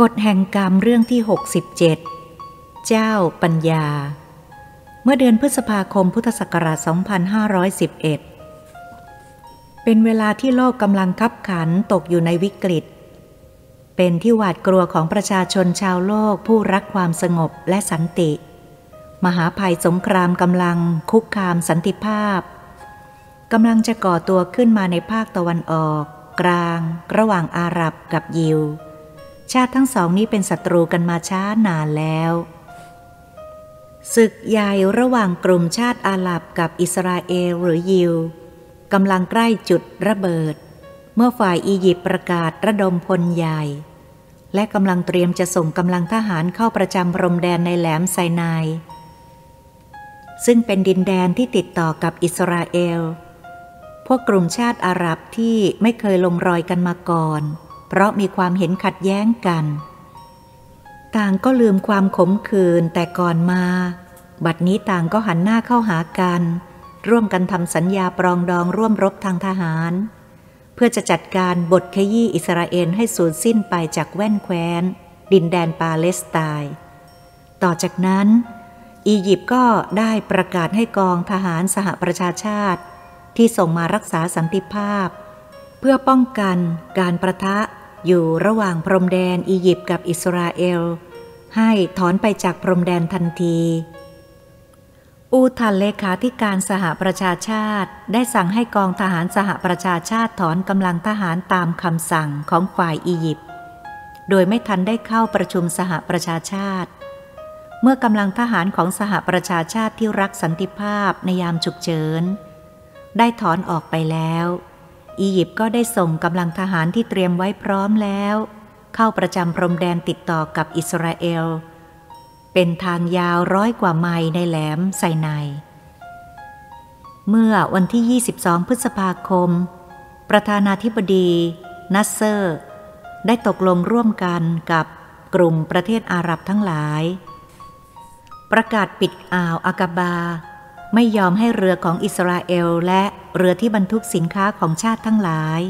กฎแห่งกรรมเรื่องที่ 67 เจ้าปัญญา เมื่อเดือนพฤษภาคมพุทธศักราช 2511 เป็นเวลาที่โลกกำลังคับขันตกอยู่ในวิกฤต เป็นที่หวาดกลัวของประชาชนชาวโลกผู้รักความสงบและสันติ มหาภัยสงครามกำลังคุกคามสันติภาพกำลังจะก่อตัวขึ้นมาในภาคตะวันออก กลาง ระหว่างอาหรับกับยิว ชาติทั้งสองนี้เป็นศัตรูกันมาช้านานแล้วศึกใหญ่ระหว่างกลุ่มชาติอาหรับกับอิสราเอลหรือยิวกำลังใกล้จุดระเบิด เมื่อฝ่ายอียิปต์ประกาศระดมพลใหญ่ และกำลังเตรียมจะส่งกำลังทหารเข้าประจำพรมแดนในแหลมไซนายซึ่งเป็นดินแดนที่ติดต่อกับอิสราเอล พวกกลุ่มชาติอาหรับที่ไม่เคยลงรอยกันมาก่อน เพราะมีความเห็นขัดแย้งกัน ต่างก็ลืมความขมขื่นแต่ก่อนมา บัดนี้ต่างก็หันหน้าเข้าหากัน ร่วมกันทำสัญญาปรองดองร่วมรบทางทหาร เพื่อจะจัดการบทขยี้อิสราเอลให้สูญสิ้นไปจากแว่นแคว้น ดินแดนปาเลสไตน์ต่อจากนั้น อียิปต์ก็ได้ประกาศให้กองทหารสหประชาชาติ ที่ส่งมารักษาสันติภาพ เพื่อป้องกันการประทะ อยู่ระหว่างพรมแดนอียิปต์กับอิสราเอล ให้ถอนไปจากพรมแดนทันที อูทันเลขาธิการสหประชาชาติได้สั่งให้กองทหารสหประชาชาติถอนกำลังทหารตามคำสั่งของฝ่ายอียิปต์ โดยไม่ทันได้เข้าประชุมสหประชาชาติ เมื่อกำลังทหารของสหประชาชาติที่รักสันติภาพในยามฉุกเฉินได้ถอนออกไปแล้ว อียิปต์ก็ได้ส่งกำลังทหารที่เตรียมไว้พร้อมแล้ว เข้าประจำพรมแดนติดต่อกับอิสราเอล เป็นทางยาวร้อยกว่าไมล์ในแหลมไซนายเมื่อวันที่ 22 พฤษภาคม ประธานาธิบดี นัสเซอร์ ได้ตกลงร่วมกันกับกลุ่มประเทศอาหรับทั้งหลาย ประกาศปิดอ่าวอากาบา ไม่ยอมให้เรือของอิสราเอลและ เรือที่บรรทุกสินค้าของชาติทั้งหลาย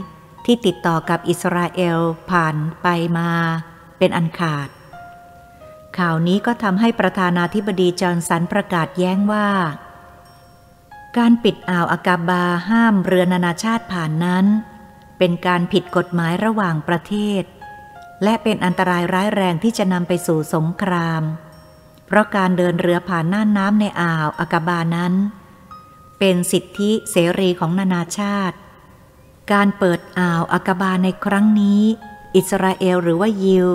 ที่ติดต่อกับอิสราเอลผ่านไปมา เป็นอันขาด ข่าวนี้ก็ทำให้ประธานาธิบดีจอห์นสันประกาศแย้งว่า การปิดอ่าวอากาบาห้ามเรือนานาชาติผ่านนั้น เป็นการผิดกฎหมายระหว่างประเทศ และเป็นอันตรายร้ายแรงที่จะนำไปสู่สงคราม เพราะการเดินเรือผ่านน่านน้ำในอ่าวอากาบานั้น เป็นสิทธิเสรีของนานาชาติ การเปิดอ่าวอากบาในครั้งนี้ อิสราเอลหรือว่ายิว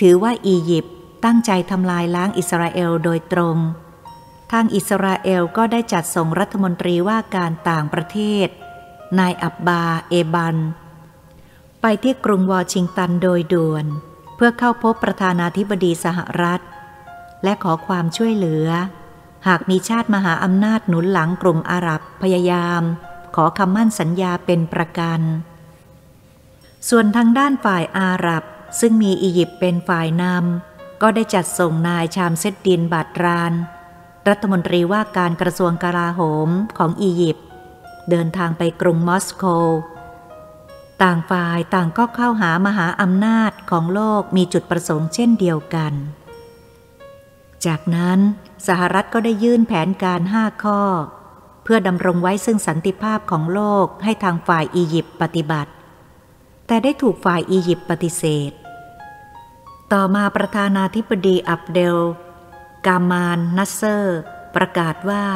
ถือว่าอียิปต์ตั้งใจทำลายล้างอิสราเอลโดยตรง ทางอิสราเอลก็ได้จัดส่งรัฐมนตรีว่าการต่างประเทศ นายอับบา เอบัน ไปที่กรุงวอชิงตันโดยด่วน เพื่อเข้าพบประธานาธิบดีสหรัฐ และขอความช่วยเหลือ หากมีชาติมหาอำนาจหนุนหลังกลุ่มอาหรับพยายาม ขอคำมั่นสัญญาเป็นประกัน ส่วนทางด้านฝ่ายอาหรับ ซึ่งมีอียิปต์เป็นฝ่ายนำก็ได้จัดส่งนายชามเซดดินบาตราน รัฐมนตรีว่าการกระทรวงกลาโหมของอียิปต์เดินทางไปกรุงมอสโก ต่างฝ่ายต่างก็เข้าหามหาอำนาจของโลกมีจุดประสงค์เช่นเดียวกัน จากนั้นสหรัฐก็ได้ยื่นแผนการห้าข้อ เพื่อดำรงไว้ซึ่งสันติภาพของโลกให้ทางฝ่ายอียิปต์ปฏิบัติ แต่ได้ถูกฝ่ายอียิปต์ปฏิเสธ ต่อมาประธานาธิบดีอับเดล กามานนัสเซอร์ ประกาศว่า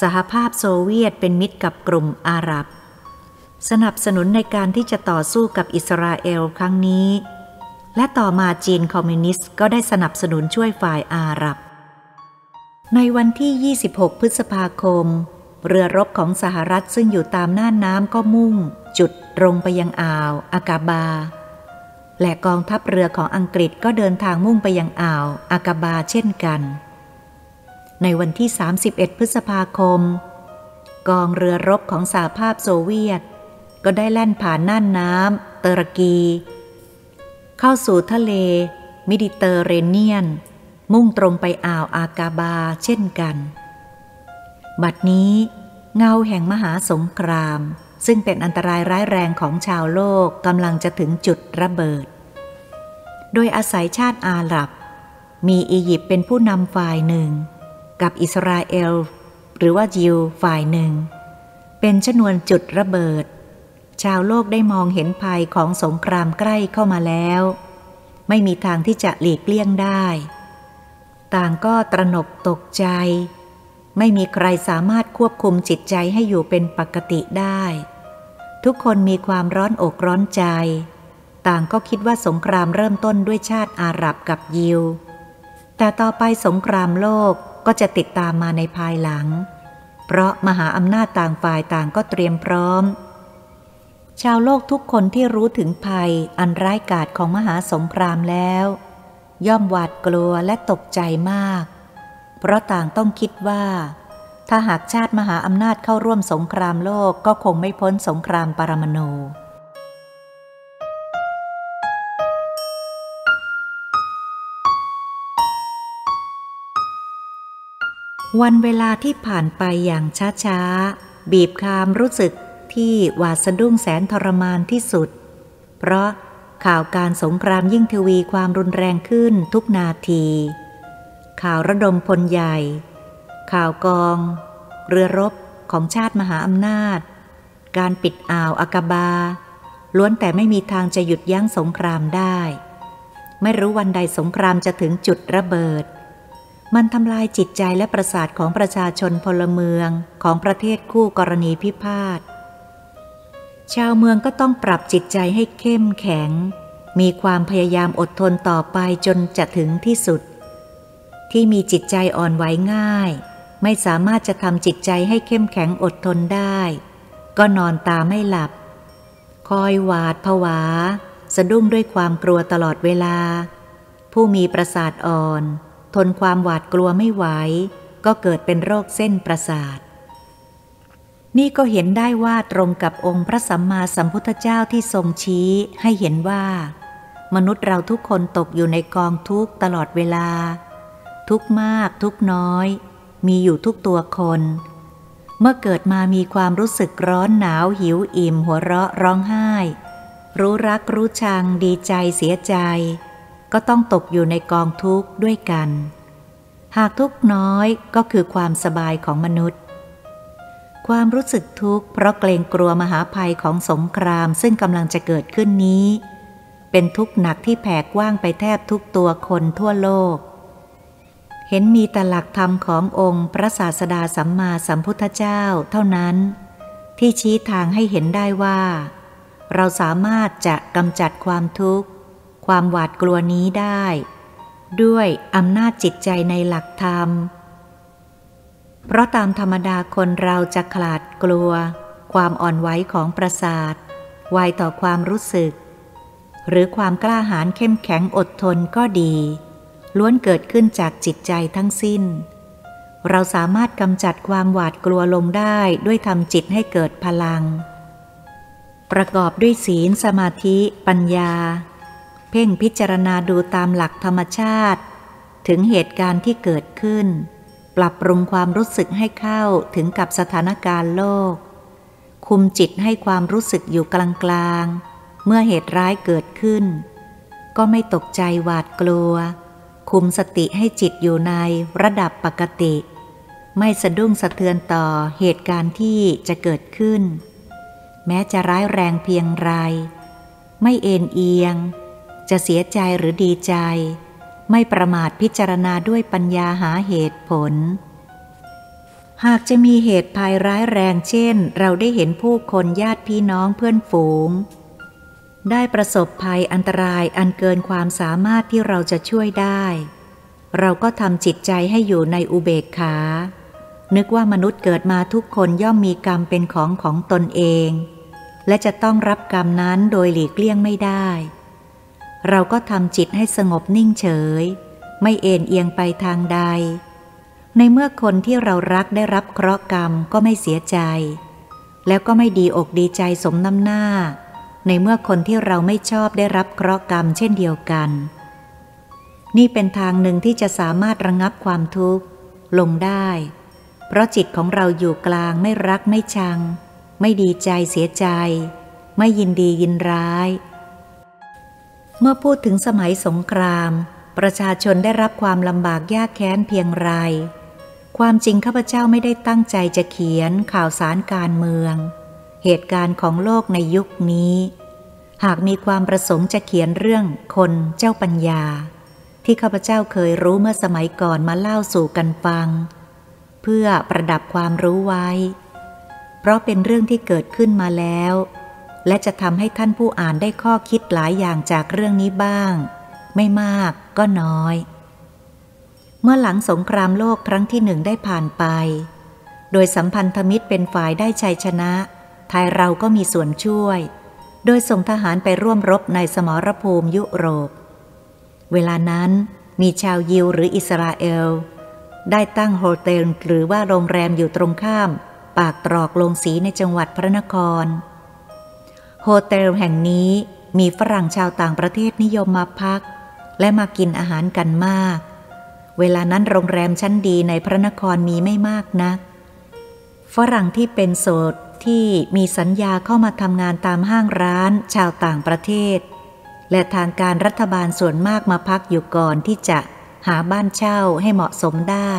สหภาพโซเวียตเป็นมิตรกับกลุ่มอาหรับ สนับสนุนในการที่จะต่อสู้กับอิสราเอลครั้งนี้ และต่อมาจีนคอมมิวนิสต์ก็ได้สนับสนุนช่วยฝ่ายอาหรับ ในวันที่ 26 พฤษภาคม เรือรบของสหรัฐซึ่งอยู่ตามน่านน้ำก็มุ่ง จุดตรงไปยังอ่าวอากาบา และกองทัพเรือของอังกฤษก็เดินทางมุ่งไปยังอ่าวอากาบาเช่นกัน ในวันที่ 31 พฤษภาคม กองเรือรบของสหภาพโซเวียต ก็ได้แล่นผ่านน่านน้ำเตอร์กี เข้าสู่ทะเล มิดิเตอร์เรเนียน มุ่งตรงไปอ่าวอากาบาเช่นกัน บัดนี้ เงาแห่งมหาสงคราม ซึ่งเป็นอันตรายร้ายแรงของชาวโลกกำลังจะถึงจุดระเบิด โดยอาศัยชาติอาหรับ มีอียิปต์เป็นผู้นำฝ่ายหนึ่ง กับอิสราเอล หรือว่ายิวฝ่ายหนึ่ง เป็นชนวนจุดระเบิด ชาวโลกได้มองเห็นภัยของสงครามใกล้เข้ามาแล้ว ไม่มีทางที่จะหลีกเลี่ยงได้ ต่างก็ตระหนกตกใจ ไม่มีใครสามารถควบคุมจิตใจให้อยู่เป็นปกติได้ ทุกคนมีความร้อนอกร้อนใจ ต่างก็คิดว่าสงครามเริ่มต้นด้วยชาติอาหรับกับยิว แต่ต่อไปสงครามโลกก็จะติดตามมาในภายหลัง เพราะมหาอำนาจต่างฝ่ายต่างก็เตรียมพร้อม ชาวโลกทุกคนที่รู้ถึงภัยอันร้ายกาจของมหาสงครามแล้ว ย่อมหวาดกลัวและตกใจมาก เพราะต่างต้องคิดว่า ถ้าหากชาติมหาอำนาจเข้าร่วมสงครามโลกก็คงไม่พ้นสงครามปรมาณูวันเวลาที่ผ่านไปอย่างช้าๆ บีบคามรู้สึก ที่หวาดสะดุ้งแสนทรมานที่สุด เพราะข่าวการสงครามยิ่งทวีความรุนแรงขึ้นทุกนาที ข่าวระดมพลใหญ่ ข่าวกอง เรือรบของชาติมหาอำนาจ การปิดอ่าวอากาบา ล้วนแต่ไม่มีทางจะหยุดยั้งสงครามได้ ไม่รู้วันใดสงครามจะถึงจุดระเบิด มันทำลายจิตใจและประสาทของประชาชนพลเมืองของประเทศคู่กรณีพิพาท ชาวเมืองก็ต้องปรับจิตใจให้เข้มแข็ง มีความพยายามอดทนต่อไปจนจะถึงที่สุด ที่มีจิตใจอ่อนไหวง่าย ไม่สามารถจะทำจิตใจให้เข้มแข็งอดทนได้ ก็นอนตาไม่หลับ คอยหวาดผวา สะดุ้งด้วยความกลัวตลอดเวลา ผู้มีประสาทอ่อน ทนความหวาดกลัวไม่ไหว ก็เกิดเป็นโรคเส้นประสาท นี่ก็เห็นได้ว่าตรงกับองค์พระสัมมาสัมพุทธเจ้าที่ทรงชี้ให้เห็นว่า มนุษย์เราทุกคนตกอยู่ในกองทุกตลอดเวลา ทุกมากทุกน้อย มีอยู่ทุกตัวคน เมื่อเกิดมามีความรู้สึกร้อนหนาวหิวอิ่มหัวเราะร้องไห้ รู้รักรู้ชังดีใจเสียใจ ก็ต้องตกอยู่ในกองทุกข์ด้วยกัน หากทุกน้อยก็คือความสบายของมนุษย์ ความรู้สึกทุกข์เพราะเกรงกลัวมหาภัยของสงครามซึ่งกำลังจะเกิดขึ้นนี้ เป็นทุกข์หนักที่แผ่กว้างไปแทบทุกตัวคนทั่วโลก เห็นมีแต่หลักธรรมขององค์พระศาสดาสัมมาสัมพุทธเจ้าเท่านั้น ที่ชี้ทางให้เห็นได้ว่า เราสามารถจะกำจัดความทุกข์ ความหวาดกลัวนี้ได้ ด้วยอำนาจจิตใจในหลักธรรม เพราะตามธรรมดาคนเราจะขลาดกลัว ความอ่อนไหวของประสาทไวต่อความรู้สึก หรือความกล้าหาญเข้มแข็งอดทนก็ดี ล้วนเกิดขึ้นจากจิตใจทั้งสิ้น เราสามารถกำจัดความหวาดกลัวลงได้ด้วยทำจิตให้เกิดพลัง ประกอบด้วยศีลสมาธิ ปัญญา เพ่งพิจารณาดูตามหลักธรรมชาติ ถึงเหตุการณ์ที่เกิดขึ้น ปรับปรุงความรู้สึกให้เข้าถึงกับสถานการณ์โลก คุมจิตให้ความรู้สึกอยู่กลางๆ เมื่อเหตุร้ายเกิดขึ้น ก็ไม่ตกใจหวาดกลัว คุมสติให้จิตอยู่ในระดับปกติ ไม่สะดุ้งสะเทือนต่อเหตุการณ์ที่จะเกิดขึ้น แม้จะร้ายแรงเพียงไร ไม่เอ็นเอียง จะเสียใจหรือดีใจ ไม่ประมาทพิจารณาด้วยปัญญาหาเหตุผล หากจะมีเหตุภัยร้ายแรงเช่น เราได้เห็นผู้คนญาติพี่น้องเพื่อนฝูง ได้ประสบภัยอันตรายอันเกินความสามารถที่เราจะช่วยได้ เราก็ทำจิตใจให้อยู่ในอุเบกขา นึกว่ามนุษย์เกิดมาทุกคนย่อมมีกรรมเป็นของของตนเอง และจะต้องรับกรรมนั้นโดยหลีกเลี่ยงไม่ได้ เราก็ทำจิตให้สงบนิ่งเฉย ไม่เอ็นเอียงไปทางใด ในเมื่อคนที่เรารักได้รับเคราะห์กรรมก็ไม่เสียใจ แล้วก็ไม่ดีอกดีใจสมน้ำหน้า ในเมื่อคนที่เราไม่ชอบได้รับเคราะห์กรรมเช่นเดียวกัน นี่เป็นทางหนึ่งที่จะสามารถระงงับความทุกข์ ลงได้ เพราะจิตของเราอยู่กลางไม่รักไม่ชัง ไม่ดีใจเสียใจ ไม่ยินดียินร้าย เมื่อพูดถึงสมัยสงคราม ประชาชนได้รับความลำบากยากแค้นเพียงไร ความจริงข้าพเจ้าไม่ได้ตั้งใจจะเขียนข่าวสารการเมือง เหตุการณ์ของโลกในยุคนี้ หากมีความประสงค์จะเขียนเรื่องคนเจ้าปัญญา ที่ข้าพเจ้าเคยรู้เมื่อสมัยก่อนมาเล่าสู่กันฟัง เพื่อประดับความรู้ไว้ เพราะเป็นเรื่องที่เกิดขึ้นมาแล้ว และจะทำให้ท่านผู้อ่านได้ข้อคิดหลายอย่างจากเรื่องนี้บ้าง ไม่มากก็น้อย เมื่อหลังสงครามโลกครั้งที่หนึ่งได้ผ่านไป โดยสัมพันธมิตรเป็นฝ่ายได้ชัยชนะ ไทยเราก็มีส่วนช่วย โดยส่งทหารไปร่วมรบในสมรภูมิยุโรป เวลานั้นมีชาวยิวหรืออิสราเอล ได้ตั้งโฮเทลหรือว่าโรงแรมอยู่ตรงข้าม ปากตรอกลงสีในจังหวัดพระนคร โฮเทลแห่งนี้มีฝรั่งชาวต่างประเทศนิยมมาพัก และมากินอาหารกันมาก เวลานั้นโรงแรมชั้นดีในพระนครมีไม่มากนัก ฝรั่งที่เป็นโสดที่มีสัญญาเข้ามาทำงานตามห้างร้านชาวต่างประเทศ และทางการรัฐบาลส่วนมากมาพักอยู่ก่อนที่จะหาบ้านเช่าให้เหมาะสมได้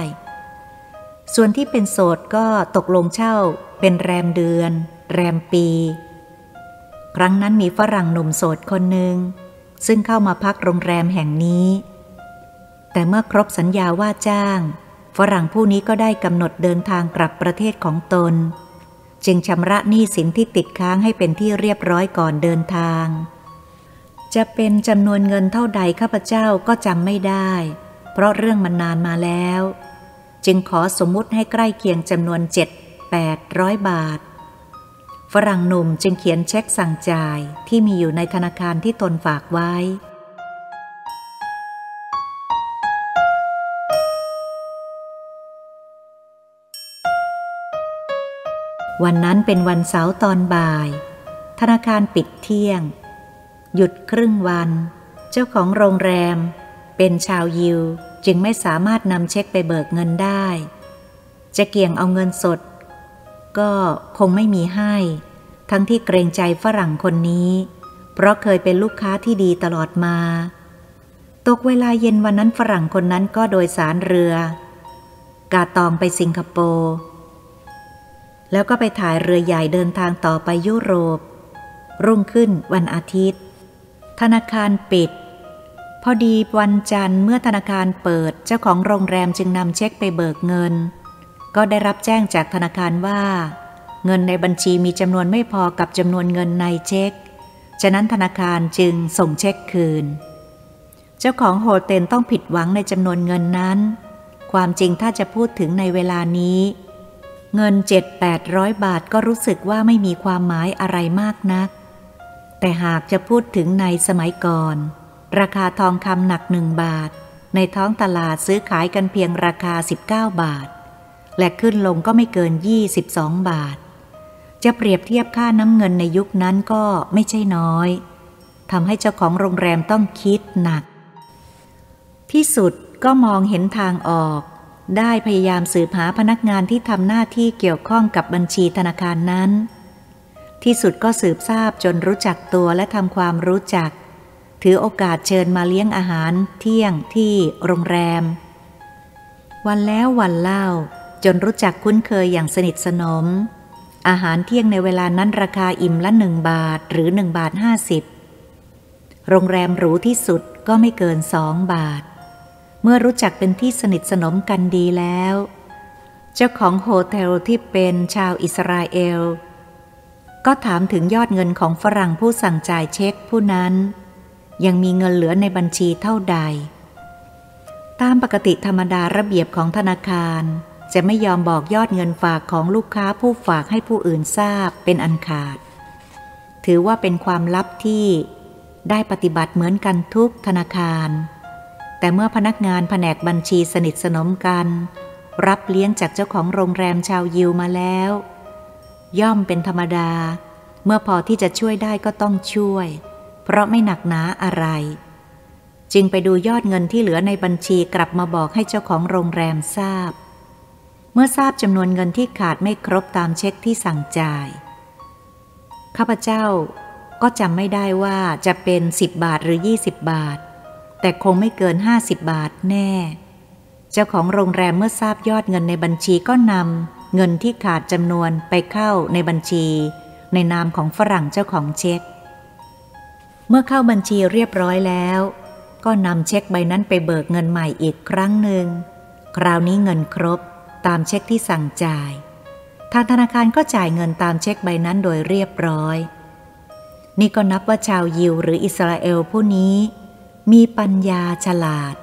ส่วนที่เป็นโสดก็ตกลงเช่าเป็นแรมเดือน แรมปี ครั้งนั้นมีฝรั่งหนุ่มโสดคนหนึ่ง ซึ่งเข้ามาพักโรงแรมแห่งนี้ แต่เมื่อครบสัญญาว่าจ้าง ฝรั่งผู้นี้ก็ได้กำหนดเดินทางกลับประเทศของตน จึงชำระหนี้สินที่ติดค้างให้เป็นที่เรียบร้อยก่อนเดินทาง จะเป็นจำนวนเงินเท่าใดข้าพเจ้าก็จำไม่ได้ เพราะเรื่องมันนานมาแล้ว จึงขอสมมุติให้ใกล้เคียงจำนวนเจ็ดแปดร้อยบาท รั่งหนุ่มจึงเขียนเช็คสั่งจ่ายที่มีอยู่ในธนาคารที่ตนฝากไว้ วันนั้นเป็นวันเสาร์ตอนบ่าย ธนาคารปิดเที่ยง หยุดครึ่งวัน เจ้าของโรงแรม เป็นชาวยิวจึงไม่สามารถนำเช็คไปเบิกเงินได้ จะเกี่ยงเอาเงินสดก็คงไม่มีให้ ทั้งที่เกรงใจฝรั่งคนนี้ เพราะเคยเป็นลูกค้าที่ดีตลอดมา ตกเวลาเย็นวันนั้นฝรั่งคนนั้นก็โดยสารเรือ กาตองไปสิงคโปร์ แล้วก็ไปถ่ายเรือใหญ่เดินทางต่อไปยุโรป รุ่งขึ้นวันอาทิตย์ ธนาคารปิด พอดีวันจันทร์เมื่อธนาคารเปิดเจ้าของโรงแรมจึงนำเช็คไปเบิกเงิน ก็ได้รับแจ้งจากธนาคารว่า เงินในบัญชีมีจำนวนไม่พอกับจำนวนเงินในเช็ค ฉะนั้นธนาคารจึงส่งเช็คคืน เจ้าของโฮเทลต้องผิดหวังในจำนวนเงินนั้น ความจริงถ้าจะพูดถึงในเวลานี้ เงินเจ็ดแปดร้อยบาทก็รู้สึกว่าไม่มีความหมายอะไรมากนัก แต่หากจะพูดถึงในสมัยก่อน ราคาทองคำหนักหนึ่งบาท ในท้องตลาดซื้อขายกันเพียงราคา 19 บาท และขึ้นลงก็ไม่เกิน 22 บาท จะเปรียบเทียบค่าน้ำเงินในยุคนั้นก็ไม่ใช่น้อยทำให้เจ้าของโรงแรมต้องคิดหนัก ที่สุดก็มองเห็นทางออก ได้พยายามสืบหาพนักงานที่ทำหน้าที่เกี่ยวข้องกับบัญชีธนาคารนั้น ที่สุดก็สืบทราบจนรู้จักตัวและทำความรู้จัก ถือโอกาสเชิญมาเลี้ยงอาหารเที่ยงที่โรงแรม วันแล้ววันเล่าจนรู้จักคุ้นเคยอย่างสนิทสนม อาหารเที่ยงในเวลานั้นราคาอิ่มละหนึ่งบาทหรือหนึ่งบาทห้าสิบโรงแรมหรูที่สุดก็ไม่เกินสองบาท เมื่อรู้จักเป็นที่สนิทสนมกันดีแล้ว เจ้าของโฮเทลที่เป็นชาวอิสราเอล ก็ถามถึงยอดเงินของฝรั่งผู้สั่งจ่ายเช็คผู้นั้น ยังมีเงินเหลือในบัญชีเท่าใด ตามปกติธรรมดาระเบียบของธนาคาร จะไม่ยอมบอกยอดเงินฝากของลูกค้าผู้ฝากให้ผู้อื่นทราบเป็นอันขาด ถือว่าเป็นความลับที่ได้ปฏิบัติเหมือนกันทุกธนาคาร แต่เมื่อพนักงานแผนกบัญชีสนิทสนมกัน รับเลี้ยงจากเจ้าของโรงแรมชาวยิวมาแล้ว ย่อมเป็นธรรมดา เมื่อพอที่จะช่วยได้ก็ต้องช่วย เพราะไม่หนักหนาอะไร จึงไปดูยอดเงินที่เหลือในบัญชีกลับมาบอกให้เจ้าของโรงแรมทราบ มื่อทราบจำนวนเงินที่ขาดไม่ครบตามเช็คที่สั่งจ่าย ข้าพเจ้าก็จำไม่ได้ว่าจะเป็นสิบบาทหรือยี่สิบบาท แต่คงไม่เกินห้าสิบบาทแน่ เจ้าของโรงแรมเมื่อทราบยอดเงินในบัญชีก็นำเงินที่ขาดจำนวนไปเข้าในบัญชี ในนามของฝรั่งเจ้าของเช็ค เมื่อเข้าบัญชีเรียบร้อยแล้ว ก็นำเช็คใบนั้นไปเบิกเงินใหม่อีกครั้งหนึ่ง คราวนี้เงินครบ ตามเช็คที่สั่งจ่าย ทางธนาคารก็จ่ายเงินตามเช็คใบนั้นโดยเรียบร้อย นี่ก็นับว่าชาวยิวหรืออิสราเอลผู้นี้ มีปัญญาฉลาด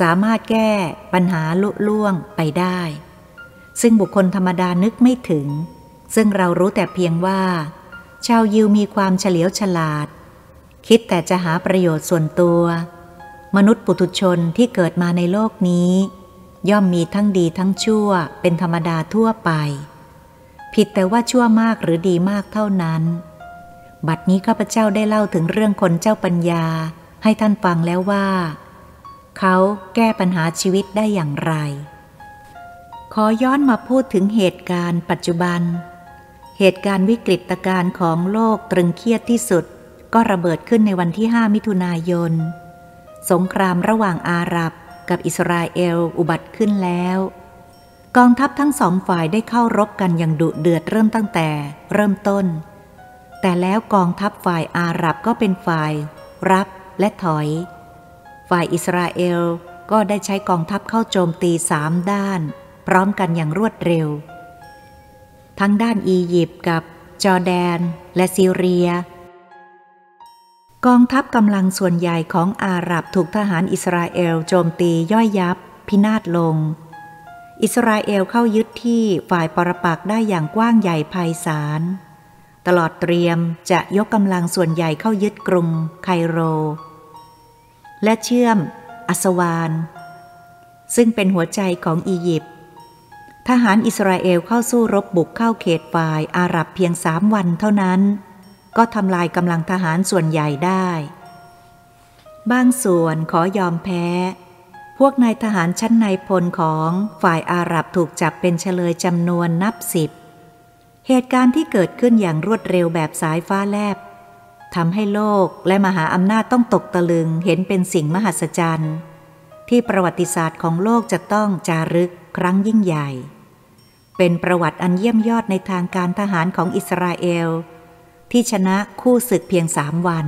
สามารถแก้ปัญหาลุล่วงไปได้ ซึ่งบุคคลธรรมดานึกไม่ถึง ซึ่งเรารู้แต่เพียงว่า ชาวยิวมีความเฉลียวฉลาด คิดแต่จะหาประโยชน์ส่วนตัว มนุษย์ปุถุชนที่เกิดมาในโลกนี้ ย่อมมีทั้งดีทั้งชั่วเป็นธรรมดาทั่วไป ผิดแต่ว่าชั่วมากหรือดีมากเท่านั้น บัดนี้ข้าพเจ้าได้เล่าถึงเรื่องคนเจ้าปัญญาให้ท่านฟังแล้วว่า เขาแก้ปัญหาชีวิตได้อย่างไร ขอย้อนมาพูดถึงเหตุการณ์ปัจจุบัน เหตุการณ์วิกฤตการณ์ของโลกตรึงเครียดที่สุด ก็ระเบิดขึ้นในวันที่ 5 มิถุนายน สงครามระหว่างอาหรับ กับอิสราเอลอุบัติขึ้นแล้ว กองทัพทั้งสองฝ่ายได้เข้ารบกันอย่างดุเดือดเริ่มตั้งแต่เริ่มต้น แต่แล้วกองทัพฝ่ายอาหรับก็เป็นฝ่าย รับและถอย ฝ่ายอิสราเอลก็ได้ใช้กองทัพเข้าโจมตีสามด้าน พร้อมกันอย่างรวดเร็ว ทั้งด้านอียิปต์กับจอร์แดน และซีเรีย กองทัพกำลังส่วนใหญ่ของอาหรับถูกทหารอิสราเอลโจมตีย่อยยับ พินาศลง อิสราเอลเข้ายึดที่ฝ่ายปรปักได้อย่างกว้างใหญ่ไพศาล ตลอดเตรียมจะยกกำลังส่วนใหญ่เข้ายึดกรุงไคโร และเชื่อม อัสวาน ซึ่งเป็นหัวใจของอียิปต์ทหารอิสราเอลเข้าสู้รบบุกเข้าเขตฝ่ายอาหรับเพียงสามวันเท่านั้น ก็ทำลายกำลังทหารส่วนใหญ่ได้ บางส่วนขอยอมแพ้ พวกนายทหารชั้นในพลของฝ่ายอาหรับถูกจับเป็นเฉลยจำนวนนับสิบ เหตุการณ์ที่เกิดขึ้นอย่างรวดเร็วแบบสายฟ้าแลบทำให้โลกและมหาอำนาจต้องตกตะลึงเห็นเป็นสิ่งมหัศจรรย์ ที่ประวัติศาสตร์ของโลกจะต้องจารึกครั้งยิ่งใหญ่ เป็นประวัติอันเยี่ยมยอดในทางการทหารของอิสราเอล ที่ชนะคู่ศึกเพียงสามวัน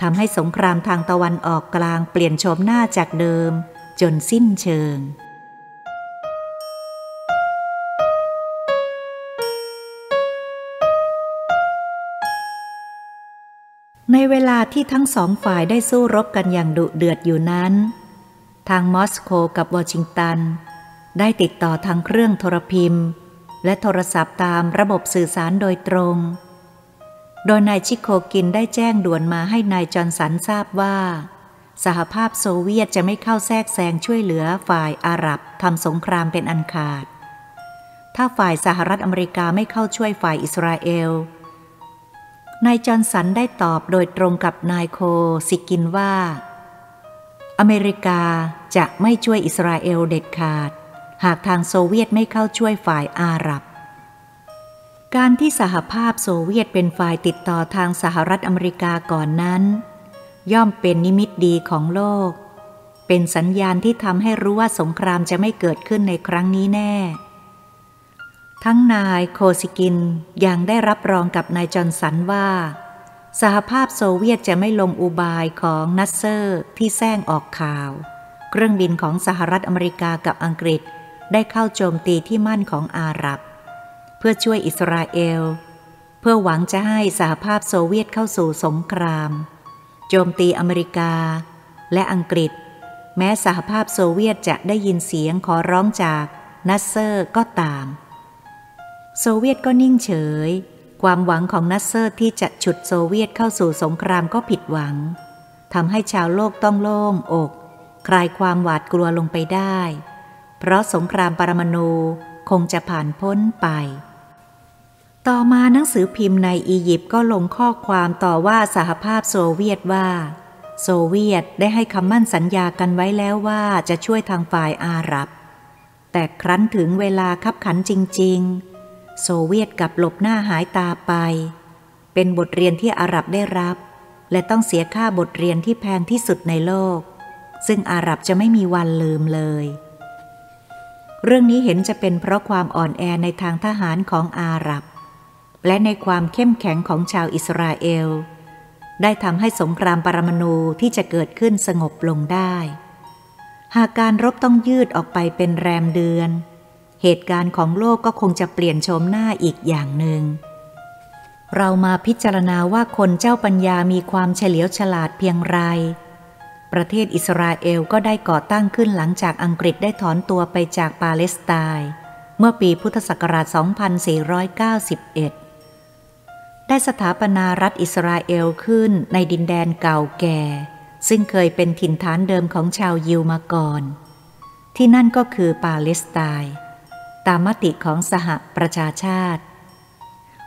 ทำให้สงครามทางตะวันออกกลางเปลี่ยนโฉมหน้าจากเดิม จนสิ้นเชิง ในเวลาที่ทั้งสองฝ่ายได้สู้รบกันอย่างดุเดือดอยู่นั้น ทางมอสโกกับวอชิงตัน ได้ติดต่อทางเครื่องโทรพิมพ์ และโทรศัพท์ตามระบบสื่อสารโดยตรง โดยนายชิโคกินได้แจ้งด่วนมาให้นายจอห์นสันทราบว่า สหภาพโซเวียตจะไม่เข้าแทรกแซงช่วยเหลือฝ่ายอาหรับทำสงครามเป็นอันขาด ถ้าฝ่ายสหรัฐอเมริกาไม่เข้าช่วยฝ่ายอิสราเอล นายจอห์นสันได้ตอบโดยตรงกับนายโคสิกินว่า อเมริกาจะไม่ช่วยอิสราเอลเด็ดขาด หากทางโซเวียตไม่เข้าช่วยฝ่ายอาหรับ การที่สหภาพโซเวียตเป็นฝ่ายติดต่อทางสหรัฐอเมริกาก่อนนั้น ย่อมเป็นนิมิตดีของโลก เป็นสัญญาณที่ทำให้รู้ว่าสงครามจะไม่เกิดขึ้นในครั้งนี้แน่ ทั้งนายโคซิกินยังได้รับรองกับนายจอห์นสันว่า สหภาพโซเวียตจะไม่หลงอุบายของนัสเซอร์ที่แสร้งออกข่าว เครื่องบินของสหรัฐอเมริกากับอังกฤษได้เข้าโจมตีที่มั่นของอาหรับ เพื่อช่วยอิสราเอล เพื่อหวังจะให้สหภาพโซเวียตเข้าสู่สงคราม โจมตีอเมริกา และอังกฤษ แม้สหภาพโซเวียตจะได้ยินเสียงขอร้องจากนัสเซอร์ก็ตาม โซเวียตก็นิ่งเฉย ความหวังของนัสเซอร์ที่จะฉุดโซเวียตเข้าสู่สงครามก็ผิดหวังทำให้ชาวโลกต้องโล่งอก คลายความหวาดกลัวลงไปได้ เพราะสงครามปรมาณูคงจะผ่านพ้นไป ต่อมาหนังสือพิมพ์ในอียิปต์ก็ลงข้อความต่อว่าสหภาพโซเวียตว่า โซเวียตได้ให้คำมั่นสัญญากันไว้แล้วว่าจะช่วยทางฝ่ายอาหรับ แต่ครั้นถึงเวลาคับขันจริง ๆ โซเวียตกับหลบหน้าหายตาไป เป็นบทเรียนที่อาหรับได้รับ และต้องเสียค่าบทเรียนที่แพงที่สุดในโลก ซึ่งอาหรับจะไม่มีวันลืมเลยเรื่องนี้เห็นจะเป็นเพราะความอ่อนแอในทางทหารของอาหรับ และในความเข้มแข็งของชาวอิสราเอล ได้ทำให้สงครามปรมาณูที่จะเกิดขึ้นสงบลงได้ หากการรบต้องยืดออกไปเป็นแรมเดือน เหตุการณ์ของโลกก็คงจะเปลี่ยนโฉมหน้าอีกอย่างหนึ่งเรามาพิจารณาว่าคนเจ้าปัญญามีความเฉลียวฉลาดเพียงไร ประเทศอิสราเอลก็ได้ก่อตั้งขึ้นหลังจากอังกฤษได้ถอนตัวไปจากปาเลสไตน์เมื่อปีพุทธศักราช 2491 ได้สถาปนารัฐอิสราเอลขึ้นในดินแดนเก่าแก่ ซึ่งเคยเป็นถิ่นฐานเดิมของชาวยิวมาก่อน ที่นั่นก็คือปาเลสไตน์ตามมติของสหประชาชาติ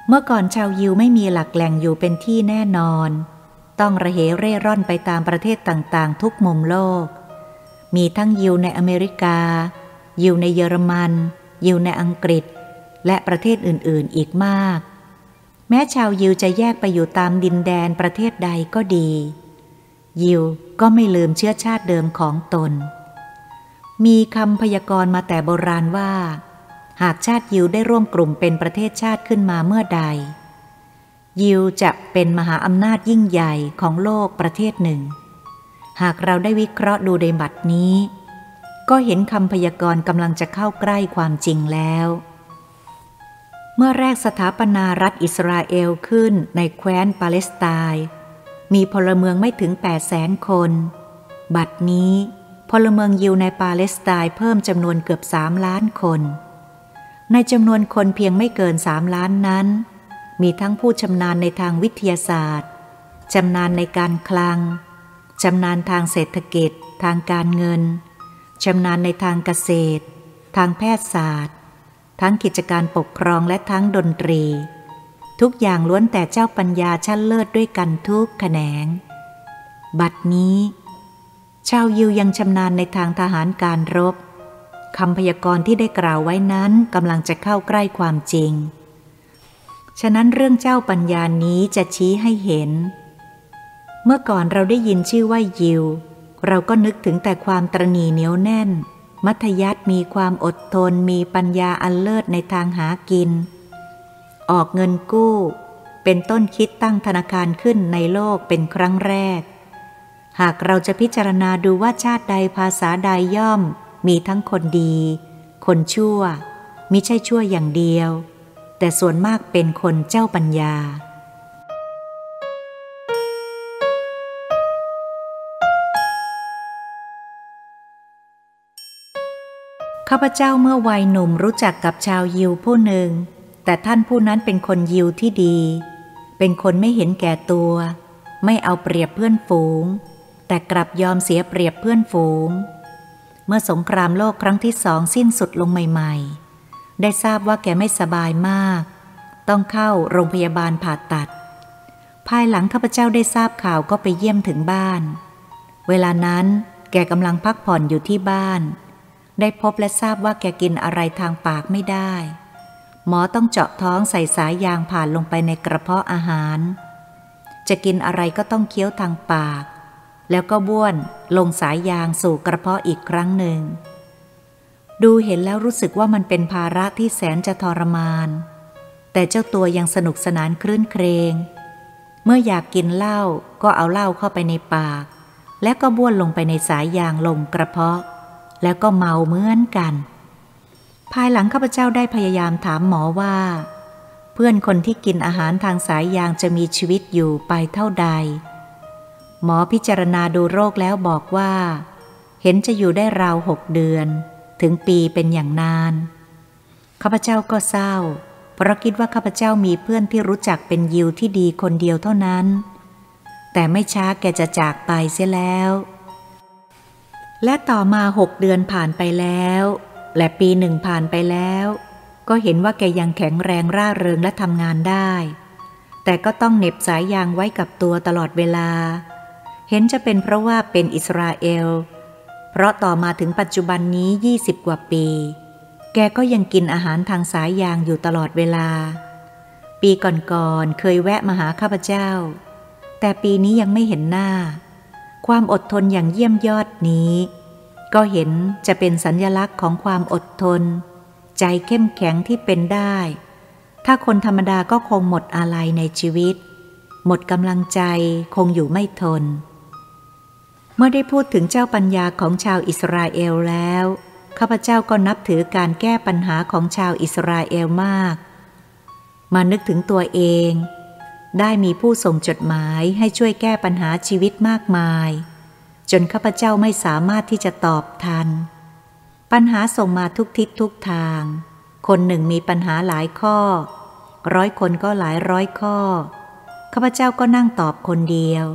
เมื่อก่อนชาวยิวไม่มีหลักแหล่งอยู่เป็นที่แน่นอน ต้องระเหเร่ร่อนไปตามประเทศต่างๆ ทุกมุมโลก มีทั้งยิวในอเมริกา ยิวในเยอรมัน ยิวในอังกฤษ และประเทศอื่นๆอีกมาก แม้ชาวยิวจะแยกไปอยู่ตามดินแดนประเทศใดก็ดี ยิวก็ไม่ลืมเชื้อชาติเดิมของตน มีคำพยากรณ์มาแต่โบราณว่า หากชาติยิวได้ร่วมกลุ่มเป็นประเทศชาติขึ้นมาเมื่อใด ยิวจะเป็นมหาอำนาจยิ่งใหญ่ของโลกประเทศหนึ่ง หากเราได้วิเคราะห์ดูในบัดนี้ ก็เห็นคำพยากรณ์กำลังจะเข้าใกล้ความจริงแล้ว เมื่อแรกสถาปนารัฐอิสราเอลขึ้นในแคว้นปาเลสไตน์ มีพลเมืองไม่ถึง8 0 0แสนคน บัดนี้พลเมืองยิวในปาเลสไตน์เพิ่มจำนวนเกือบสามล้านคน ในจำนวนคนเพียงไม่เกินสามล้านนั้น มีทั้งผู้ชำนาญในทางวิทยาศาสตร์ชำนาญในการคลังชำนาญทางเศรษฐกิจ ทางการเงินชำนาญในทางเกษตร ทางแพทยศาสตร์ ทั้งกิจการปกครองและทั้งดนตรี ทุกอย่างล้วนแต่เจ้าปัญญาชั้นเลิศด้วยกันทุกแขนง บัดนี้ ชาวยิวยังชำนาญในทางทหารการรบคำพยากรณ์ที่ได้กล่าวไว้นั้นกำลังจะเข้าใกล้ความจริง ฉะนั้นเรื่องเจ้าปัญญานี้จะชี้ให้เห็น เมื่อก่อนเราได้ยินชื่อว่ายิว เราก็นึกถึงแต่ความตรณีเหนียวแน่น มัธยัติมีความอดทนมีปัญญาอันเลิศในทางหากิน ออกเงินกู้ เป็นต้นคิดตั้งธนาคารขึ้นในโลกเป็นครั้งแรก หากเราจะพิจารณาดูว่าชาติใดภาษาใดย่อม มีทั้งคนดี คนชั่วมิใช่ชั่วอย่างเดียว แต่ส่วนมากเป็นคนเจ้าปัญญา ข้าพเจ้าเมื่อวัยหนุ่มรู้จักกับชาวยิวผู้หนึ่ง แต่ท่านผู้นั้นเป็นคนยิวที่ดี เป็นคนไม่เห็นแก่ตัว ไม่เอาเปรียบเพื่อนฝูง แต่กลับยอมเสียเปรียบเพื่อนฝูง เมื่อสงครามโลกครั้งที่สองสิ้นสุดลงใหม่ ๆ ได้ทราบว่าแกไม่สบายมาก ต้องเข้าโรงพยาบาลผ่าตัด ภายหลังข้าพเจ้าได้ทราบข่าวก็ไปเยี่ยมถึงบ้าน เวลานั้นแกกำลังพักผ่อนอยู่ที่บ้าน ได้พบและทราบว่าแกกินอะไรทางปากไม่ได้ หมอต้องเจาะท้องใส่สายยางผ่านลงไปในกระเพาะอาหาร จะกินอะไรก็ต้องเคี้ยวทางปาก แล้วก็บ้วนลงสายยางสู่กระเพาะอีกครั้งหนึ่ง ดูเห็นแล้วรู้สึกว่ามันเป็นภาระที่แสนจะทรมาน แต่เจ้าตัวยังสนุกสนานคลื่นเครง เมื่ออยากกินเหล้าก็เอาเหล้าเข้าไปในปาก แล้วก็บ้วนลงไปในสายยางลงกระเพาะ แล้วก็เมาเหมือนกัน ภายหลังข้าพเจ้าได้พยายามถามหมอว่า เพื่อนคนที่กินอาหารทางสายยางจะมีชีวิตอยู่ไปเท่าใด หมอพิจารณาดูโรคแล้วบอกว่า เห็นจะอยู่ได้ราวหกเดือน ถึงปีเป็นอย่างนาน ข้าพเจ้าก็เศร้า เพราะคิดว่าข้าพเจ้ามีเพื่อนที่รู้จักเป็นยิวที่ดีคนเดียวเท่านั้น แต่ไม่ช้าแกจะจากไปเสียแล้ว และต่อมาหกเดือนผ่านไปแล้ว และปีหนึ่งผ่านไปแล้ว ก็เห็นว่าแกยังแข็งแรงร่าเริงและทำงานได้ แต่ก็ต้องเน็บสายยางไว้กับตัวตลอดเวลา เห็นจะเป็นเพราะว่าเป็นอิสราเอล เพราะต่อมาถึงปัจจุบันนี้ 20 กว่าปี แกก็ยังกินอาหารทางสายยางอยู่ตลอดเวลา ปีก่อนๆเคยแวะมาหาข้าพเจ้า แต่ปีนี้ยังไม่เห็นหน้า ความอดทนอย่างเยี่ยมยอดนี้ ก็เห็นจะเป็นสัญญลักษณ์ของความอดทน ใจเข้มแข็งที่เป็นได้ ถ้าคนธรรมดาก็คงหมดอะไรในชีวิต หมดกำลังใจคงอยู่ไม่ทน เมื่อได้พูดถึงเจ้าปัญญาของชาวอิสราเอลแล้วข้าพเจ้าก็นับถือการแก้ปัญหาของชาวอิสราเอลมาก มานึกถึงตัวเอง ได้มีผู้ส่งจดหมายให้ช่วยแก้ปัญหาชีวิตมากมาย จนข้าพเจ้าไม่สามารถที่จะตอบทัน ปัญหาส่งมาทุกทิศทุกทาง คนหนึ่งมีปัญหาหลายข้อ ร้อยคนก็หลายร้อยข้อ ข้าพเจ้าก็นั่งตอบคนเดียว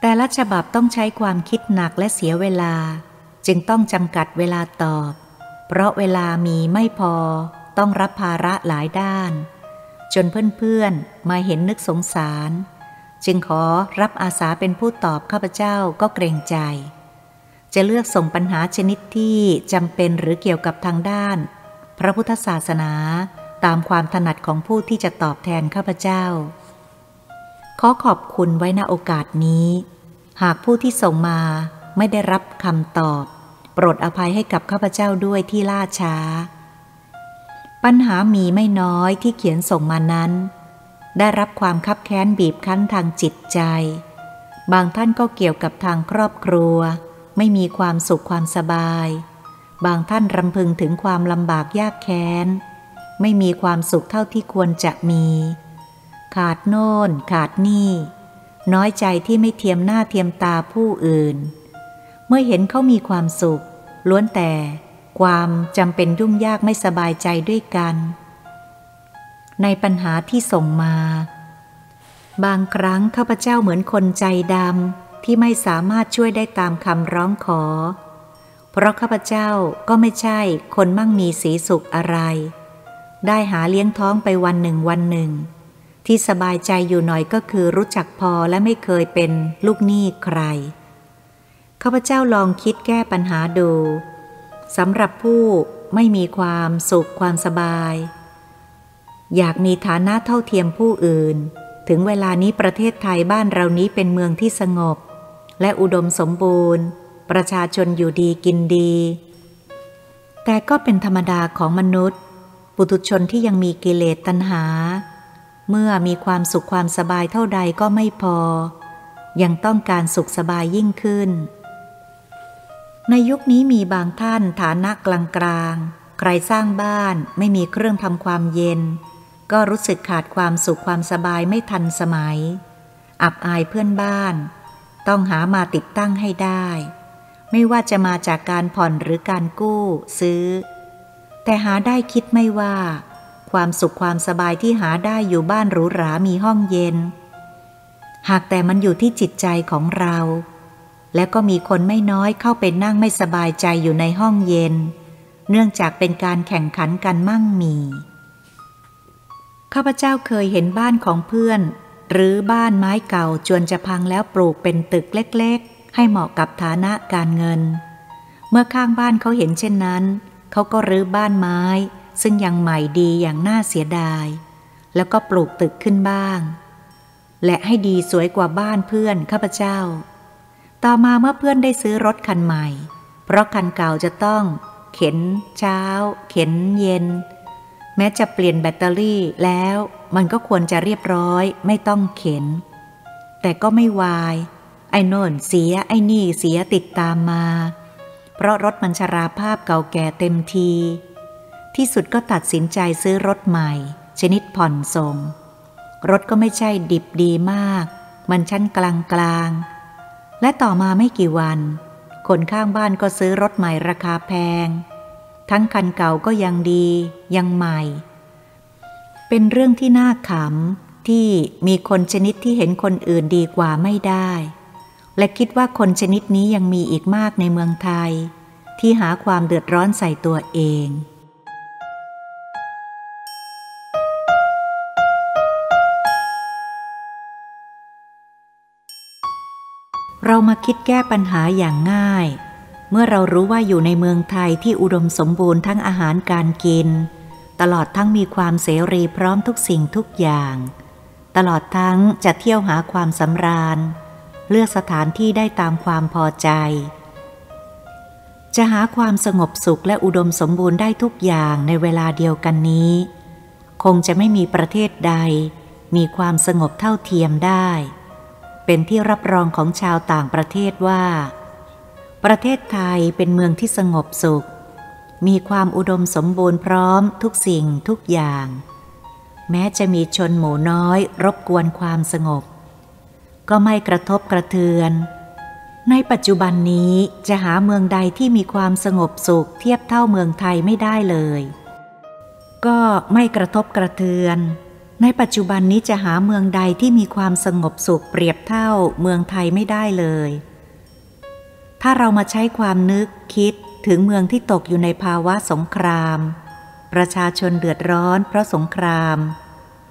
แต่ละฉบับต้องใช้ความคิดหนักและเสียเวลา จึงต้องจำกัดเวลาตอบ เพราะเวลามีไม่พอต้องรับภาระหลายด้าน จนเพื่อนๆ มาเห็นนึกสงสาร จึงขอรับอาสาเป็นผู้ตอบข้าพเจ้าก็เกรงใจ จะเลือกส่งปัญหาชนิดที่จำเป็นหรือเกี่ยวกับทางด้าน พระพุทธศาสนาตามความถนัดของผู้ที่จะตอบแทนข้าพเจ้า ขอขอบคุณไว้ณโอกาสนี้ หากผู้ที่ส่งมาไม่ได้รับคำตอบ โปรดอภัยให้กับข้าพเจ้าด้วยที่ล่าช้า ปัญหามีไม่น้อยที่เขียนส่งมานั้น ได้รับความคับแค้นบีบคั้นทางจิตใจ บางท่านก็เกี่ยวกับทางครอบครัว ไม่มีความสุขความสบาย บางท่านรำพึงถึงความลำบากยากแค้น ไม่มีความสุขเท่าที่ควรจะมี ขาดโน่น ขาดนี่ น้อยใจที่ไม่เทียมหน้าเทียมตาผู้อื่น เมื่อเห็นเขามีความสุข ล้วนแต่ ความจำเป็นยุ่งยากไม่สบายใจด้วยกัน ในปัญหาที่ส่งมา บางครั้งข้าพเจ้าเหมือนคนใจดำที่ไม่สามารถช่วยได้ตามคำร้องขอ เพราะข้าพเจ้าก็ไม่ใช่คนมั่งมีสีสุขอะไร ได้หาเลี้ยงท้องไปวันหนึ่งวันหนึ่ง ที่สบายใจอยู่หน่อยก็คือรู้จักพอและไม่เคยเป็นลูกหนี้ใครข้าพเจ้าลองคิดแก้ปัญหาดู สำหรับผู้ไม่มีความสุขความสบาย อยากมีฐานะเท่าเทียมผู้อื่น ถึงเวลานี้ประเทศไทยบ้านเรานี้เป็นเมืองที่สงบ และอุดมสมบูรณ์ ประชาชนอยู่ดีกินดี แต่ก็เป็นธรรมดาของมนุษย์ ปุถุชนที่ยังมีกิเลสตัณหา เมื่อมีความสุขความสบายเท่าใดก็ไม่พอ ยังต้องการสุขสบายยิ่งขึ้น ในยุคนี้มีบางท่านฐานะกลางกลางใครสร้างบ้านไม่มีเครื่องทำความเย็น ก็รู้สึกขาดความสุขความสบายไม่ทันสมัย อับอายเพื่อนบ้าน ต้องหามาติดตั้งให้ได้ ไม่ว่าจะมาจากการผ่อนหรือการกู้ซื้อ แต่หาได้คิดไม่ว่า ความสุขความสบายที่หาได้อยู่บ้านหรูหรามีห้องเย็น หากแต่มันอยู่ที่จิตใจของเรา และก็มีคนไม่น้อยเข้าไปนั่งไม่สบายใจอยู่ในห้องเย็น เนื่องจากเป็นการแข่งขันกันมั่งมีข้าพเจ้าเคยเห็นบ้านของเพื่อน หรือบ้านไม้เก่าจวนจะพังแล้วปลูกเป็นตึกเล็กๆ ให้เหมาะกับฐานะการเงิน เมื่อข้างบ้านเขาเห็นเช่นนั้น เขาก็รื้อบ้านไม้ ซึ่งยังใหม่ดีอย่างน่าเสียดาย แล้วก็ปลูกตึกขึ้นบ้าง และให้ดีสวยกว่าบ้านเพื่อนข้าพเจ้า ต่อมาเมื่อเพื่อนได้ซื้อรถคันใหม่ เพราะคันเก่าจะต้อง เข็นเช้า เข็นเย็น แม้จะเปลี่ยนแบตเตอรี่แล้วมันก็ควรจะเรียบร้อย ไม่ต้องเข็น แต่ก็ไม่วาย ไอ้นนเสียไอ้นี่เสียติดตามมา เพราะรถมันชราภาพเก่าแก่เต็มที ที่สุดก็ตัดสินใจซื้อรถใหม่ ชนิดผ่อนส่งรถก็ไม่ใช่ดิบดีมาก มันชั้นกลางกลาง และต่อมาไม่กี่วัน คนข้างบ้านก็ซื้อรถใหม่ราคาแพง ทั้งคันเก่าก็ยังดี ยังใหม่ เป็นเรื่องที่น่าขำที่มีคนชนิดที่เห็นคนอื่นดีกว่าไม่ได้ และคิดว่าคนชนิดนี้ยังมีอีกมากในเมืองไทย ที่หาความเดือดร้อนใส่ตัวเอง เรามาคิดแก้ปัญหาอย่างง่าย เมื่อเรารู้ว่าอยู่ในเมืองไทยที่อุดมสมบูรณ์ทั้งอาหารการกิน ตลอดทั้งมีความเสรีพร้อมทุกสิ่งทุกอย่าง ตลอดทั้งจะเที่ยวหาความสำราญ เลือกสถานที่ได้ตามความพอใจ จะหาความสงบสุขและอุดมสมบูรณ์ได้ทุกอย่างในเวลาเดียวกันนี้ คงจะไม่มีประเทศใด มีความสงบเท่าเทียมได้ เป็นที่รับรองของชาวต่างประเทศว่า ประเทศไทยเป็นเมืองที่สงบสุข มีความอุดมสมบูรณ์พร้อมทุกสิ่งทุกอย่าง แม้จะมีชนหมู่น้อย รบกวนความสงบ ก็ไม่กระทบกระเทือน ในปัจจุบันนี้จะหาเมืองใดที่มีความสงบสุขเทียบเท่าเมืองไทยไม่ได้เลย ก็ไม่กระทบกระเทือน ในปัจจุบันนี้จะหาเมืองใดที่มีความสงบสุขเปรียบเท่าเมืองไทยไม่ได้เลย ถ้าเรามาใช้ความนึกคิดถึงเมืองที่ตกอยู่ในภาวะสงคราม ประชาชนเดือดร้อนเพราะสงคราม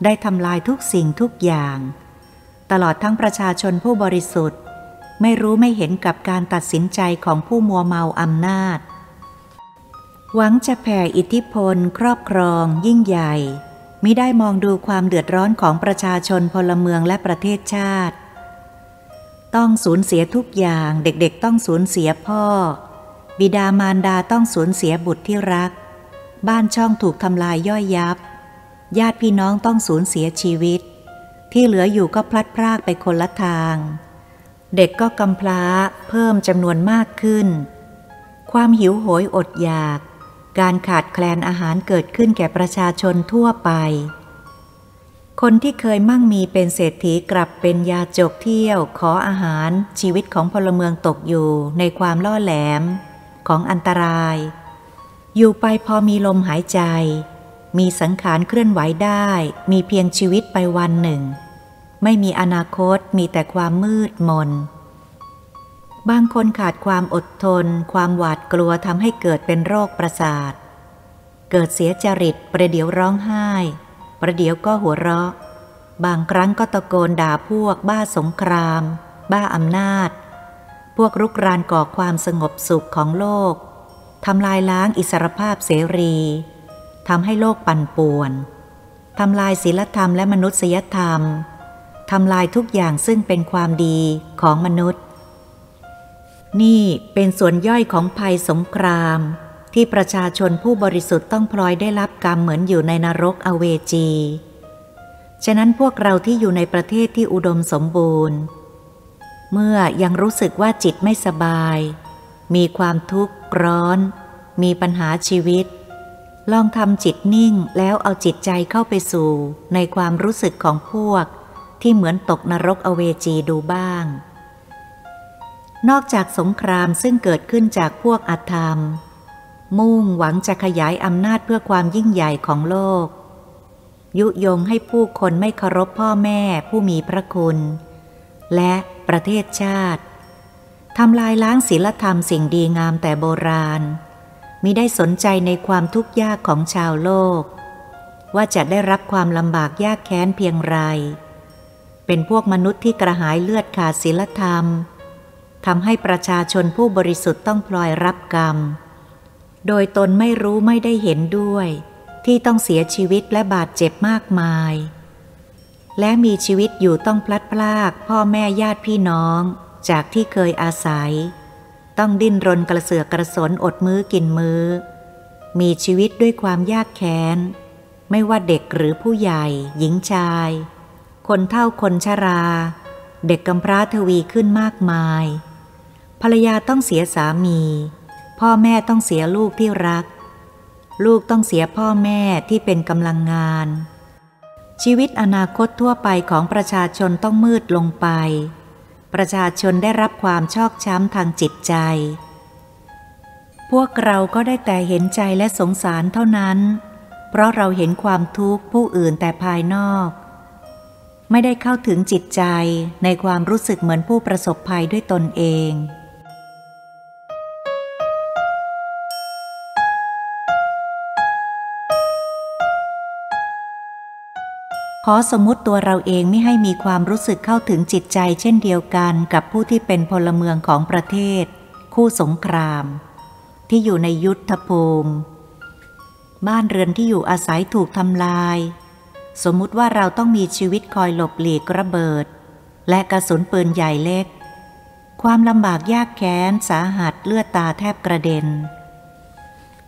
ได้ทำลายทุกสิ่งทุกอย่าง ตลอดทั้งประชาชนผู้บริสุทธิ์ ไม่รู้ไม่เห็นกับการตัดสินใจของผู้มัวเมาอำนาจ หวังจะแผ่อิทธิพล ครอบครอง ยิ่งใหญ่ มิได้มองดูความเดือดร้อนของประชาชนพลเมืองและประเทศชาติ ต้องสูญเสียทุกอย่างเด็กๆต้องสูญเสียพ่อ บิดามารดาต้องสูญเสียบุตรที่รัก บ้านช่องถูกทำลายย่อยยับ ญาติพี่น้องต้องสูญเสียชีวิต ที่เหลืออยู่ก็พลัดพรากไปคนละทาง เด็กก็กำพร้าเพิ่มจำนวนมากขึ้น ความหิวโหยอดอยาก การขาดแคลนอาหารเกิดขึ้นแก่ประชาชนทั่วไป คนที่เคยมั่งมีเป็นเศรษฐีกลับเป็นยาจกเที่ยว ขออาหารชีวิตของพลเมืองตกอยู่ในความล่อแหลม ของอันตราย อยู่ไปพอมีลมหายใจ มีสังขารเคลื่อนไหวได้ มีเพียงชีวิตไปวันหนึ่ง ไม่มีอนาคตมีแต่ความมืดมน บางคนขาดความอดทน ความหวาดกลัวทำให้เกิดเป็นโรคประสาท เกิดเสียจริตประเดี๋ยวร้องไห้ ประเดี๋ยวก็หัวเราะ บางครั้งก็ตะโกนด่าพวก บ้าสงคราม บ้าอำนาจ พวกรุกรานก่อความสงบสุขของโลกทำลายล้างอิสรภาพเสรีทำให้โลกปั่นป่วนทำลายศีลธรรมและมนุษยธรรมทำลายทุกอย่างซึ่งเป็นความดีของมนุษย์ นี่เป็นส่วนย่อยของภัยสงคราม ที่ประชาชนผู้บริสุทธิ์ต้องพลอยได้รับกรรมเหมือนอยู่ในนรกอเวจี ฉะนั้นพวกเราที่อยู่ในประเทศที่อุดมสมบูรณ์ เมื่อยังรู้สึกว่าจิตไม่สบาย มีความทุกข์ร้อน มีปัญหาชีวิต ลองทำจิตนิ่งแล้วเอาจิตใจเข้าไปสู่ในความรู้สึกของพวก ที่เหมือนตกนรกอเวจีดูบ้าง นอกจากสงครามซึ่งเกิดขึ้นจากพวกอธรรม มุ่งหวังจะขยายอำนาจเพื่อความยิ่งใหญ่ของโลก ยุยงให้ผู้คนไม่เคารพพ่อแม่ผู้มีพระคุณ และประเทศชาติทำลายล้างศีลธรรมสิ่งดีงามแต่โบราณ มิได้สนใจในความทุกข์ยากของชาวโลก ว่าจะได้รับความลำบากยากแค้นเพียงไร เป็นพวกมนุษย์ที่กระหายเลือดขาดศีลธรรม ทำให้ประชาชนผู้บริสุทธิ์ต้องพลอยรับกรรม โดยตนไม่รู้ไม่ได้เห็นด้วย ที่ต้องเสียชีวิตและบาดเจ็บมากมาย และมีชีวิตอยู่ต้องพลัดพรากพ่อแม่ญาติพี่น้องจากที่เคยอาศัย ต้องดิ้นรนกระเสือกกระสนอดมื้อกินมือ้อ มีชีวิตด้วยความยากแค้น ไม่ว่าเด็กหรือผู้ใหญ่ หญิงชาย คนเท่าคนชรา เด็กกำพร้าทวีขึ้นมากมาย ภรรยาต้องเสียสามี พ่อแม่ต้องเสียลูกที่รัก ลูกต้องเสียพ่อแม่ที่เป็นกำลังงาน ชีวิตอนาคตทั่วไปของประชาชนต้องมืดลงไป ประชาชนได้รับความชอกช้ำทางจิตใจ พวกเราก็ได้แต่เห็นใจและสงสารเท่านั้น เพราะเราเห็นความทุกข์ผู้อื่นแต่ภายนอก ไม่ได้เข้าถึงจิตใจในความรู้สึกเหมือนผู้ประสบภัยด้วยตนเอง อสมมติตัวเราเองไม่ให้มีความรู้สึกเข้าถึงจิตใจเช่นเดียวกันกับผู้ที่เป็นพลเมืองของประเทศ คู่สงคราม ที่อยู่ในยุทธภูมิบ้านเรือนที่อยู่อาศัยถูกทำลาย สมมุติว่าเราต้องมีชีวิตคอยหลบหลีกระเบิด และกระสุนปืนใหญ่เล็ก ความลำบากยากแค้นสาหัสเลือดตาแทบกระเด็น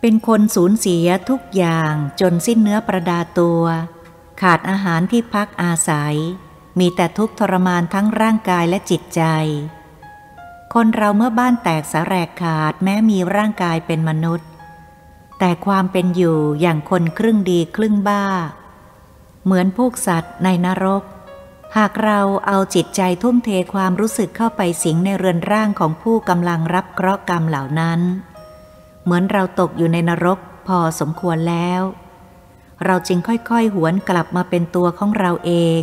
เป็นคนสูญเสียทุกอย่างจนสิ้นเนื้อประดาตัว ขาดอาหารที่พักอาศัย มีแต่ทุกข์ทรมานทั้งร่างกายและจิตใจ คนเราเมื่อบ้านแตกสาแรกขาดแม้มีร่างกายเป็นมนุษย์ แต่ความเป็นอยู่อย่างคนครึ่งดีครึ่งบ้า เหมือนพวกสัตว์ในนรก หากเราเอาจิตใจทุ่มเทความรู้สึกเข้าไปสิงในเรือนร่างของผู้กำลังรับเคราะห์กรรมเหล่านั้น เหมือนเราตกอยู่ในนรกพอสมควรแล้ว เราจึงค่อยๆ หวนกลับมาเป็นตัวของเราเอง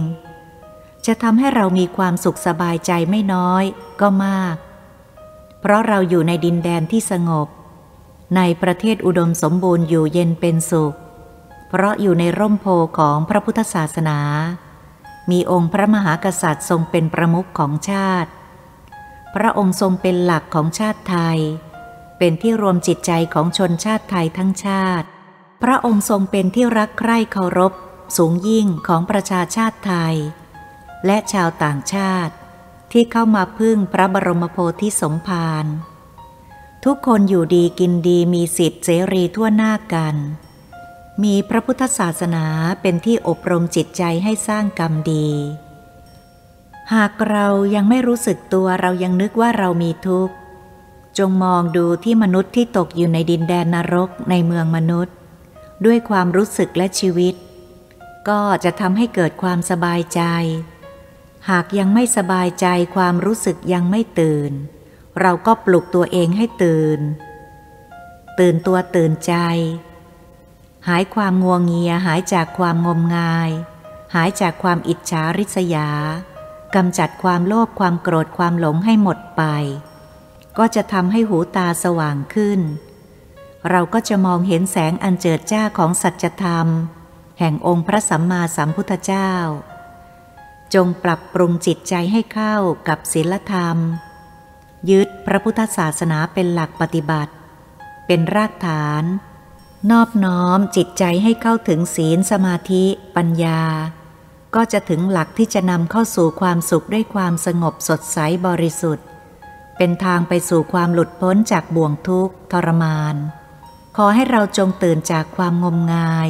จะทำให้เรามีความสุขสบายใจไม่น้อยก็มาก เพราะเราอยู่ในดินแดนที่สงบ ในประเทศอุดมสมบูรณ์อยู่เย็นเป็นสุข เพราะอยู่ในร่มโพของพระพุทธศาสนา มีองค์พระมหากษัตริย์ทรงเป็นประมุขของชาติ พระองค์ทรงเป็นหลักของชาติไทย เป็นที่รวมจิตใจของชนชาติไทยทั้งชาติ พระองค์ทรงเป็นที่รักใคร่เคารพ สูงยิ่งของประชาชาติไทย และชาวต่างชาติ ที่เข้ามาพึ่งพระบรมโพธิสมภารทุกคนอยู่ดีกินดีมีสิทธิเสรีทั่วหน้ากัน มีพระพุทธศาสนาเป็นที่อบรมจิตใจให้สร้างกรรมดี หากเรายังไม่รู้สึกตัวเรายังนึกว่าเรามีทุกข์ จงมองดูที่มนุษย์ที่ตกอยู่ในดินแดนนรกในเมืองมนุษย์ ด้วยความรู้สึกและชีวิต ก็จะทำให้เกิดความสบายใจ หากยังไม่สบายใจความรู้สึกยังไม่ตื่น เราก็ปลุกตัวเองให้ตื่น ตื่นตัวตื่นใจ หายความงัวงเงียหายจากความงมงาย หายจากความอิจฉาริษยากำจัดความโลภความโกรธความหลงให้หมดไป ก็จะทำให้หูตาสว่างขึ้น เราก็จะมองเห็นแสงอันเจิดจ้าของสัจธรรม แห่งองค์พระสัมมาสัมพุทธเจ้า จงปรับปรุงจิตใจให้เข้ากับศีลธรรม ยึดพระพุทธศาสนาเป็นหลักปฏิบัติ เป็นรากฐาน นอบน้อมจิตใจให้เข้าถึงศีลสมาธิปัญญา ก็จะถึงหลักที่จะนำเข้าสู่ความสุขด้วยความสงบสดใสบริสุทธิ์ เป็นทางไปสู่ความหลุดพ้นจากบ่วงทุกข์ทรมาน อให้เราจงตื่นจากความงมงาย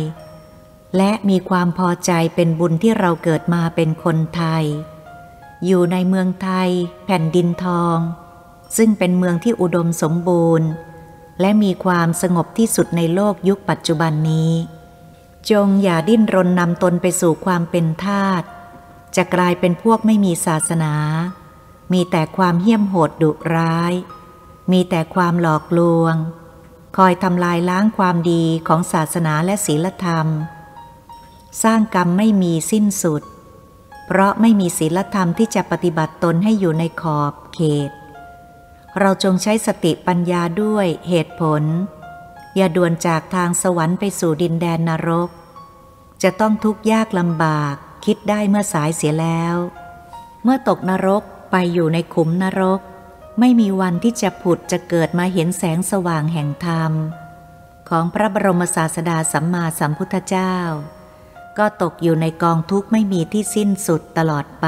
และมีความพอใจเป็นบุญที่เราเกิดมาเป็นคนไทย อยู่ในเมืองไทย แผ่นดินทอง ซึ่งเป็นเมืองที่อุดมสมบูรณ์ และมีความสงบที่สุดในโลกยุคปัจจุบันนี้ จงอย่าดิ้นรนนำตนไปสู่ความเป็นทาสจะกลายเป็นพวกไม่มีศาสนา มีแต่ความเหี้ยมโหดดุร้าย มีแต่ความหลอกลวง คอยทำลายล้างความดีของศาสนาและศีลธรรม สร้างกรรมไม่มีสิ้นสุด เพราะไม่มีศีลธรรมที่จะปฏิบัติตนให้อยู่ในขอบเขต เราจงใช้สติปัญญาด้วยเหตุผล อย่าด่วนจากทางสวรรค์ไปสู่ดินแดนนรก จะต้องทุกข์ยากลำบากคิดได้เมื่อสายเสียแล้ว เมื่อตกนรกไปอยู่ในขุมนรก ไม่มีวันที่จะผุดจะเกิดมาเห็นแสงสว่างแห่งธรรม ของพระบรมศาสดาสัมมาสัมพุทธเจ้า ก็ตกอยู่ในกองทุกข์ไม่มีที่สิ้นสุดตลอดไป